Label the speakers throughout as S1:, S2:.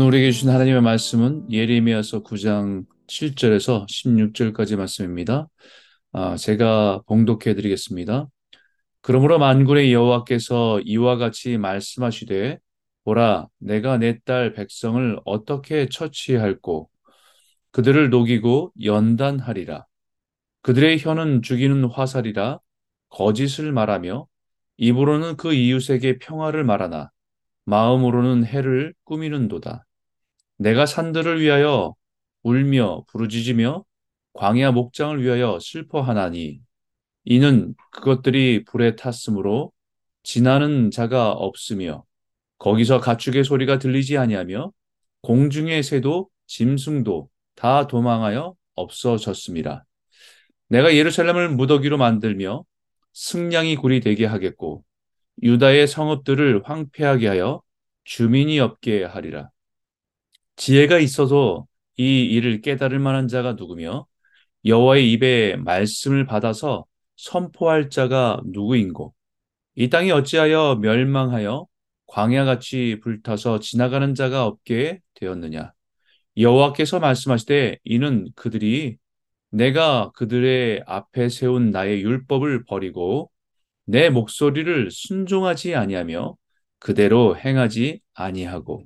S1: 오늘 우리에게 주신 하나님의 말씀은 예레미야서 9장 7절에서 16절까지 말씀입니다. 아, 제가 봉독해 드리겠습니다. 그러므로 만군의 여호와께서 이와 같이 말씀하시되 보라 내가 내 딸 백성을 어떻게 처치할꼬 그들을 녹이고 연단하리라 그들의 혀는 죽이는 화살이라 거짓을 말하며 입으로는 그 이웃에게 평화를 말하나 마음으로는 해를 꾸미는도다. 내가 산들을 위하여 울며 부르짖으며 광야 목장을 위하여 슬퍼하나니 이는 그것들이 불에 탔으므로 지나는 자가 없으며 거기서 가축의 소리가 들리지 아니하며 공중의 새도 짐승도 다 도망하여 없어졌습니다. 내가 예루살렘을 무더기로 만들며 승냥이 굴이 되게 하겠고 유다의 성읍들을 황폐하게 하여 주민이 없게 하리라. 지혜가 있어서 이 일을 깨달을 만한 자가 누구며? 여호와의 입에 말씀을 받아서 선포할 자가 누구인고? 이 땅이 어찌하여 멸망하여 광야같이 불타서 지나가는 자가 없게 되었느냐? 여호와께서 말씀하시되 이는 그들이 내가 그들의 앞에 세운 나의 율법을 버리고 내 목소리를 순종하지 아니하며 그대로 행하지 아니하고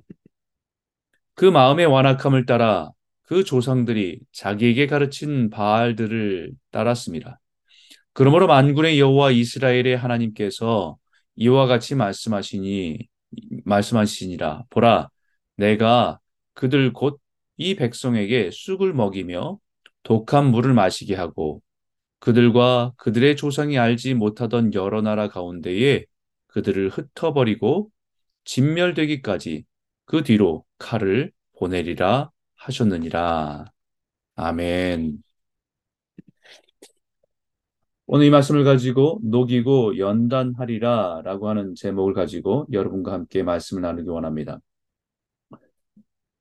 S1: 그 마음의 완악함을 따라 그 조상들이 자기에게 가르친 바알들을 따랐습니다. 그러므로 만군의 여호와 이스라엘의 하나님께서 이와 같이 말씀하시니 말씀하시니라 보라 내가 그들 곧 이 백성에게 쑥을 먹이며 독한 물을 마시게 하고 그들과 그들의 조상이 알지 못하던 여러 나라 가운데에 그들을 흩어버리고 진멸되기까지 그 뒤로 칼을 보내리라 하셨느니라. 아멘. 오늘 이 말씀을 가지고 녹이고 연단하리라 라고 하는 제목을 가지고 여러분과 함께 말씀을 나누기 원합니다.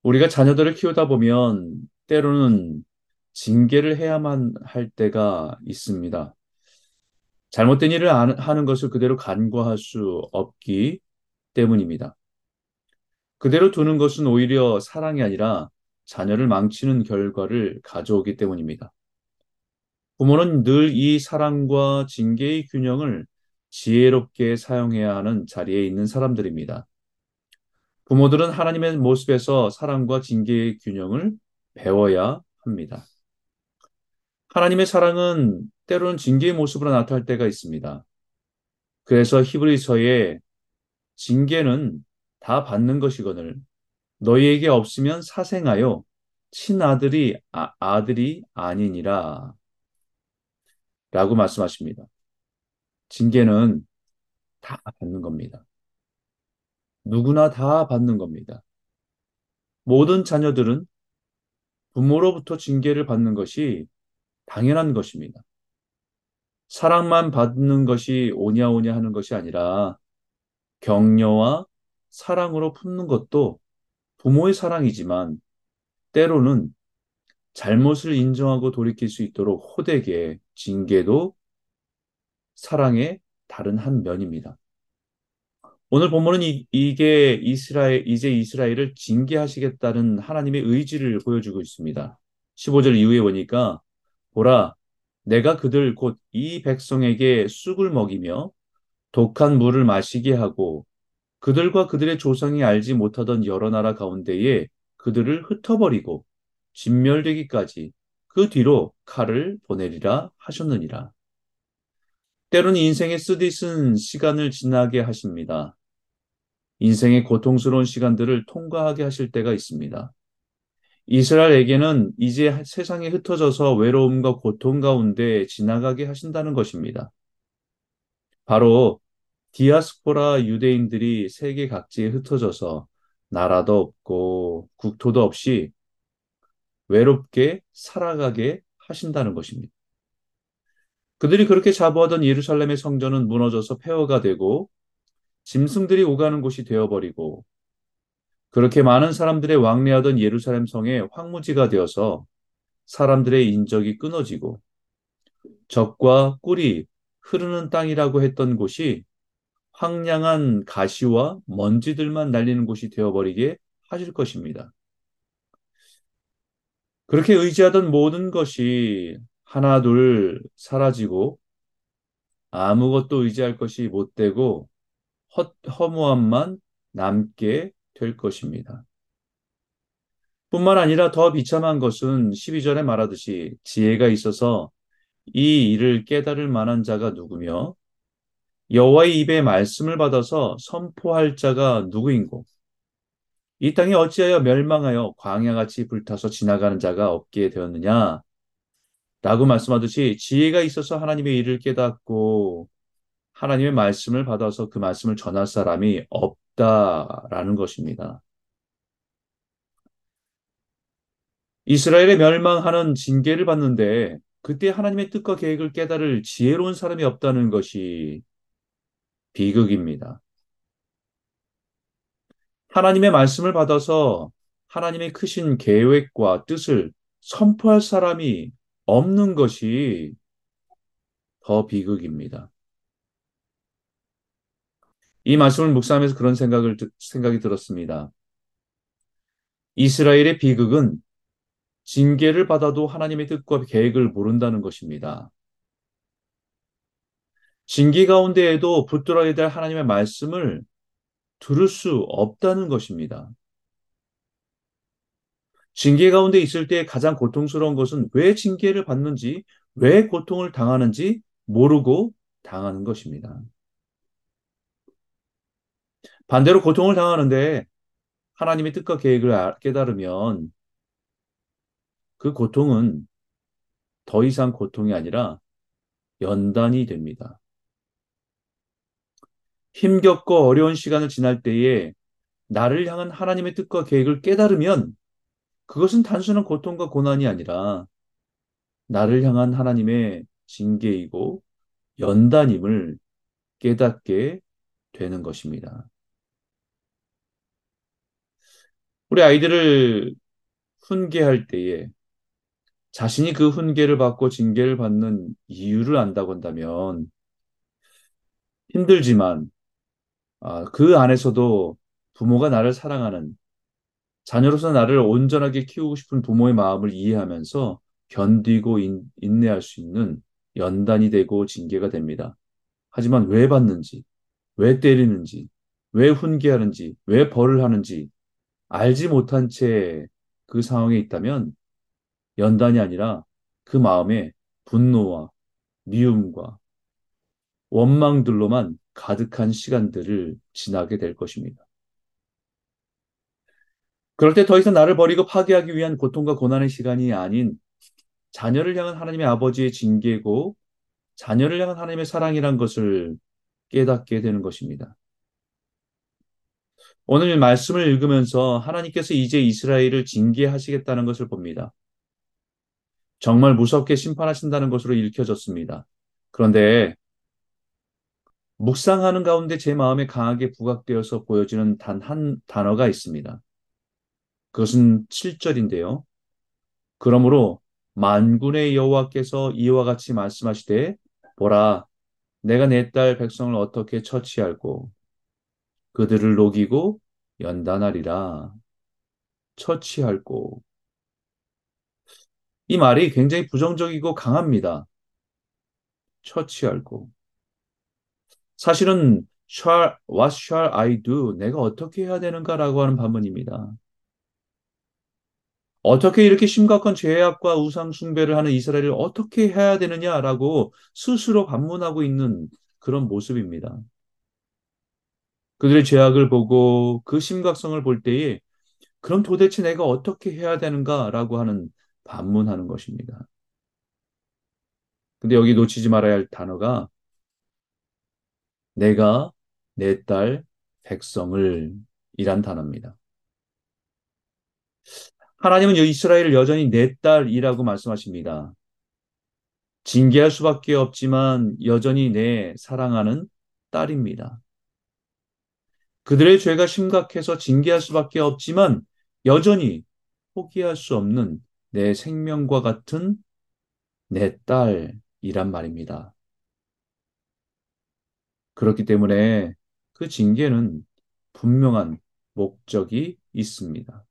S1: 우리가 자녀들을 키우다 보면 때로는 징계를 해야만 할 때가 있습니다. 잘못된 일을 하는 것을 그대로 간과할 수 없기 때문입니다. 그대로 두는 것은 오히려 사랑이 아니라 자녀를 망치는 결과를 가져오기 때문입니다. 부모는 늘 이 사랑과 징계의 균형을 지혜롭게 사용해야 하는 자리에 있는 사람들입니다. 부모들은 하나님의 모습에서 사랑과 징계의 균형을 배워야 합니다. 하나님의 사랑은 때로는 징계의 모습으로 나타날 때가 있습니다. 그래서 히브리서에 징계는 다 받는 것이거늘 너희에게 없으면 사생하여 친아들이 아, 아들이 아니니라 라고 말씀하십니다. 징계는 다 받는 겁니다. 누구나 다 받는 겁니다. 모든 자녀들은 부모로부터 징계를 받는 것이 당연한 것입니다. 사랑만 받는 것이 오냐오냐 하는 것이 아니라 격려와 사랑으로 품는 것도 부모의 사랑이지만 때로는 잘못을 인정하고 돌이킬 수 있도록 호되게 징계도 사랑의 다른 한 면입니다. 오늘 본문은 이, 이게 이스라엘, 이제 이스라엘을 징계하시겠다는 하나님의 의지를 보여주고 있습니다. 15절 이후에 보니까 보라 내가 그들 곧 이 백성에게 쑥을 먹이며 독한 물을 마시게 하고 그들과 그들의 조상이 알지 못하던 여러 나라 가운데에 그들을 흩어버리고 진멸되기까지 그 뒤로 칼을 보내리라 하셨느니라. 때로는 인생의 쓰디쓴 시간을 지나게 하십니다. 인생의 고통스러운 시간들을 통과하게 하실 때가 있습니다. 이스라엘에게는 이제 세상에 흩어져서 외로움과 고통 가운데 지나가게 하신다는 것입니다. 바로 디아스포라 유대인들이 세계 각지에 흩어져서 나라도 없고 국토도 없이 외롭게 살아가게 하신다는 것입니다. 그들이 그렇게 자부하던 예루살렘의 성전은 무너져서 폐허가 되고 짐승들이 오가는 곳이 되어버리고 그렇게 많은 사람들의 왕래하던 예루살렘 성의 황무지가 되어서 사람들의 인적이 끊어지고 적과 꿀이 흐르는 땅이라고 했던 곳이 황량한 가시와 먼지들만 날리는 곳이 되어버리게 하실 것입니다. 그렇게 의지하던 모든 것이 하나둘 사라지고 아무것도 의지할 것이 못 되고 허, 허무함만 남게 될 것입니다. 뿐만 아니라 더 비참한 것은 12절에 말하듯이 지혜가 있어서 이 일을 깨달을 만한 자가 누구며 여호와의 입에 말씀을 받아서 선포할 자가 누구인고 이 땅이 어찌하여 멸망하여 광야같이 불타서 지나가는 자가 없게 되었느냐 라고 말씀하듯이 지혜가 있어서 하나님의 일을 깨닫고 하나님의 말씀을 받아서 그 말씀을 전할 사람이 없다라는 것입니다. 이스라엘의 멸망하는 징계를 받는데 그때 하나님의 뜻과 계획을 깨달을 지혜로운 사람이 없다는 것이 비극입니다. 하나님의 말씀을 받아서 하나님의 크신 계획과 뜻을 선포할 사람이 없는 것이 더 비극입니다. 이 말씀을 묵상하면서 그런 생각을 생각이 들었습니다. 이스라엘의 비극은 징계를 받아도 하나님의 뜻과 계획을 모른다는 것입니다. 징계 가운데에도 붙들어야 될 하나님의 말씀을 들을 수 없다는 것입니다. 징계 가운데 있을 때 가장 고통스러운 것은 왜 징계를 받는지, 왜 고통을 당하는지 모르고 당하는 것입니다. 반대로 고통을 당하는데 하나님의 뜻과 계획을 깨달으면 그 고통은 더 이상 고통이 아니라 연단이 됩니다. 힘겹고 어려운 시간을 지날 때에 나를 향한 하나님의 뜻과 계획을 깨달으면 그것은 단순한 고통과 고난이 아니라 나를 향한 하나님의 징계이고 연단임을 깨닫게 되는 것입니다. 우리 아이들을 훈계할 때에 자신이 그 훈계를 받고 징계를 받는 이유를 안다고 한다면 힘들지만 아, 그 안에서도 부모가 나를 사랑하는 자녀로서 나를 온전하게 키우고 싶은 부모의 마음을 이해하면서 견디고 인, 인내할 수 있는 연단이 되고 징계가 됩니다. 하지만 왜 받는지, 왜 때리는지, 왜 훈계하는지, 왜 벌을 하는지 알지 못한 채 그 상황에 있다면 연단이 아니라 그 마음에 분노와 미움과 원망들로만 가득한 시간들을 지나게 될 것입니다. 그럴 때 더 이상 나를 버리고 파괴하기 위한 고통과 고난의 시간이 아닌 자녀를 향한 하나님의 아버지의 징계고 자녀를 향한 하나님의 사랑이란 것을 깨닫게 되는 것입니다. 오늘 말씀을 읽으면서 하나님께서 이제 이스라엘을 징계하시겠다는 것을 봅니다. 정말 무섭게 심판하신다는 것으로 읽혀졌습니다. 그런데 묵상하는 가운데 제 마음에 강하게 부각되어서 보여지는 단 한 단어가 있습니다. 그것은 7절인데요. 그러므로 만군의 여호와께서 이와 같이 말씀하시되 보라 내가 내 딸 백성을 어떻게 처치할고 그들을 녹이고 연단하리라 처치할고 이 말이 굉장히 부정적이고 강합니다. 처치할고. 사실은 shall, what shall I do? 내가 어떻게 해야 되는가라고 하는 반문입니다. 어떻게 이렇게 심각한 죄악과 우상 숭배를 하는 이스라엘을 어떻게 해야 되느냐라고 스스로 반문하고 있는 그런 모습입니다. 그들의 죄악을 보고 그 심각성을 볼 때에 그럼 도대체 내가 어떻게 해야 되는가라고 하는 반문하는 것입니다. 근데 여기 놓치지 말아야 할 단어가 내가 내 딸 백성을 이란 단어입니다. 하나님은 이스라엘을 여전히 내 딸이라고 말씀하십니다. 징계할 수밖에 없지만 여전히 내 사랑하는 딸입니다. 그들의 죄가 심각해서 징계할 수밖에 없지만 여전히 포기할 수 없는 내 생명과 같은 내 딸이란 말입니다. 그렇기 때문에 그 징계는 분명한 목적이 있습니다.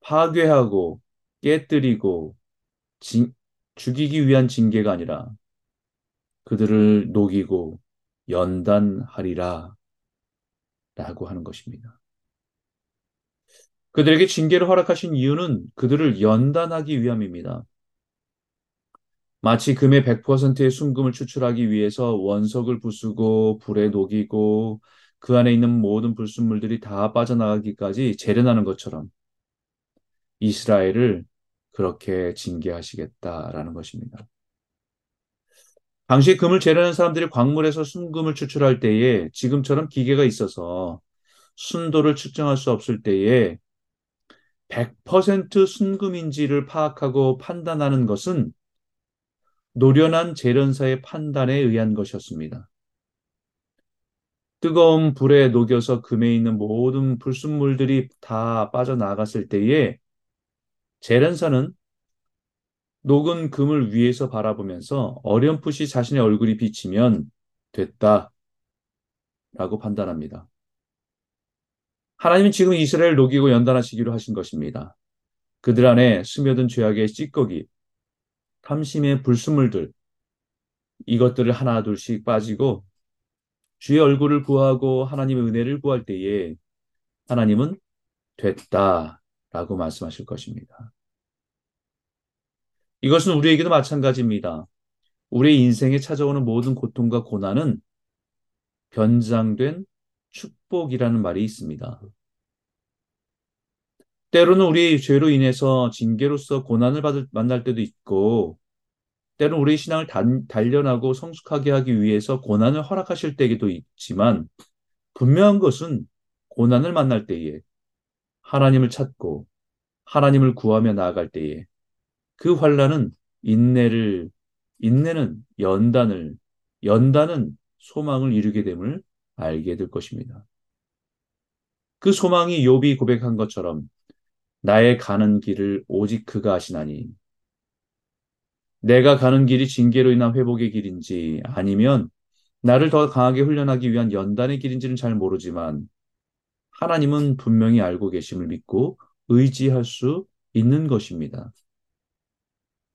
S1: 파괴하고 깨뜨리고 진, 죽이기 위한 징계가 아니라 그들을 녹이고 연단하리라 라고 하는 것입니다. 그들에게 징계를 허락하신 이유는 그들을 연단하기 위함입니다. 마치 금의 100%의 순금을 추출하기 위해서 원석을 부수고 불에 녹이고 그 안에 있는 모든 불순물들이 다 빠져나가기까지 재련하는 것처럼 이스라엘을 그렇게 징계하시겠다라는 것입니다. 당시 금을 재련하는 사람들이 광물에서 순금을 추출할 때에 지금처럼 기계가 있어서 순도를 측정할 수 없을 때에 100% 순금인지를 파악하고 판단하는 것은 노련한 재련사의 판단에 의한 것이었습니다. 뜨거운 불에 녹여서 금에 있는 모든 불순물들이 다 빠져나갔을 때에 재련사는 녹은 금을 위에서 바라보면서 어렴풋이 자신의 얼굴이 비치면 됐다 라고 판단합니다. 하나님은 지금 이스라엘 녹이고 연단하시기로 하신 것입니다. 그들 안에 스며든 죄악의 찌꺼기, 탐심의 불순물들, 이것들을 하나 둘씩 빠지고 주의 얼굴을 구하고 하나님의 은혜를 구할 때에 하나님은 됐다 라고 말씀하실 것입니다. 이것은 우리에게도 마찬가지입니다. 우리의 인생에 찾아오는 모든 고통과 고난은 변장된 축복이라는 말이 있습니다. 때로는 우리의 죄로 인해서 징계로서 고난을 받을, 만날 때도 있고, 때로는 우리의 신앙을 단, 단련하고 성숙하게 하기 위해서 고난을 허락하실 때도 있지만, 분명한 것은 고난을 만날 때에 하나님을 찾고 하나님을 구하며 나아갈 때에 그 환란은 인내를 인내는 연단을 연단은 소망을 이루게 됨을 알게 될 것입니다. 그 소망이 욥이 고백한 것처럼 나의 가는 길을 오직 그가 아시나니 내가 가는 길이 징계로 인한 회복의 길인지 아니면 나를 더 강하게 훈련하기 위한 연단의 길인지는 잘 모르지만 하나님은 분명히 알고 계심을 믿고 의지할 수 있는 것입니다.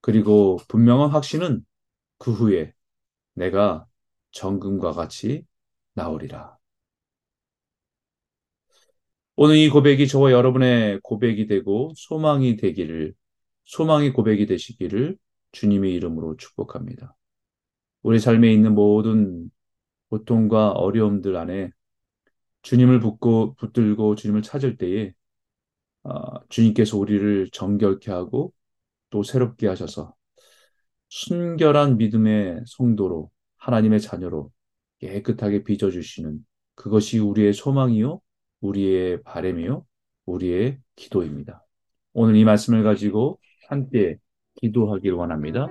S1: 그리고 분명한 확신은 그 후에 내가 정금과 같이 나오리라. 오늘 이 고백이 저와 여러분의 고백이 되고 소망이 되기를, 소망의 고백이 되시기를 주님의 이름으로 축복합니다. 우리 삶에 있는 모든 고통과 어려움들 안에 주님을 붙고 붙들고 주님을 찾을 때에 어, 주님께서 우리를 정결케 하고 또 새롭게 하셔서 순결한 믿음의 성도로 하나님의 자녀로 깨끗하게 빚어주시는 그것이 우리의 소망이요, 우리의 바램이요, 우리의 기도입니다. 오늘 이 말씀을 가지고 함께 기도하길 원합니다.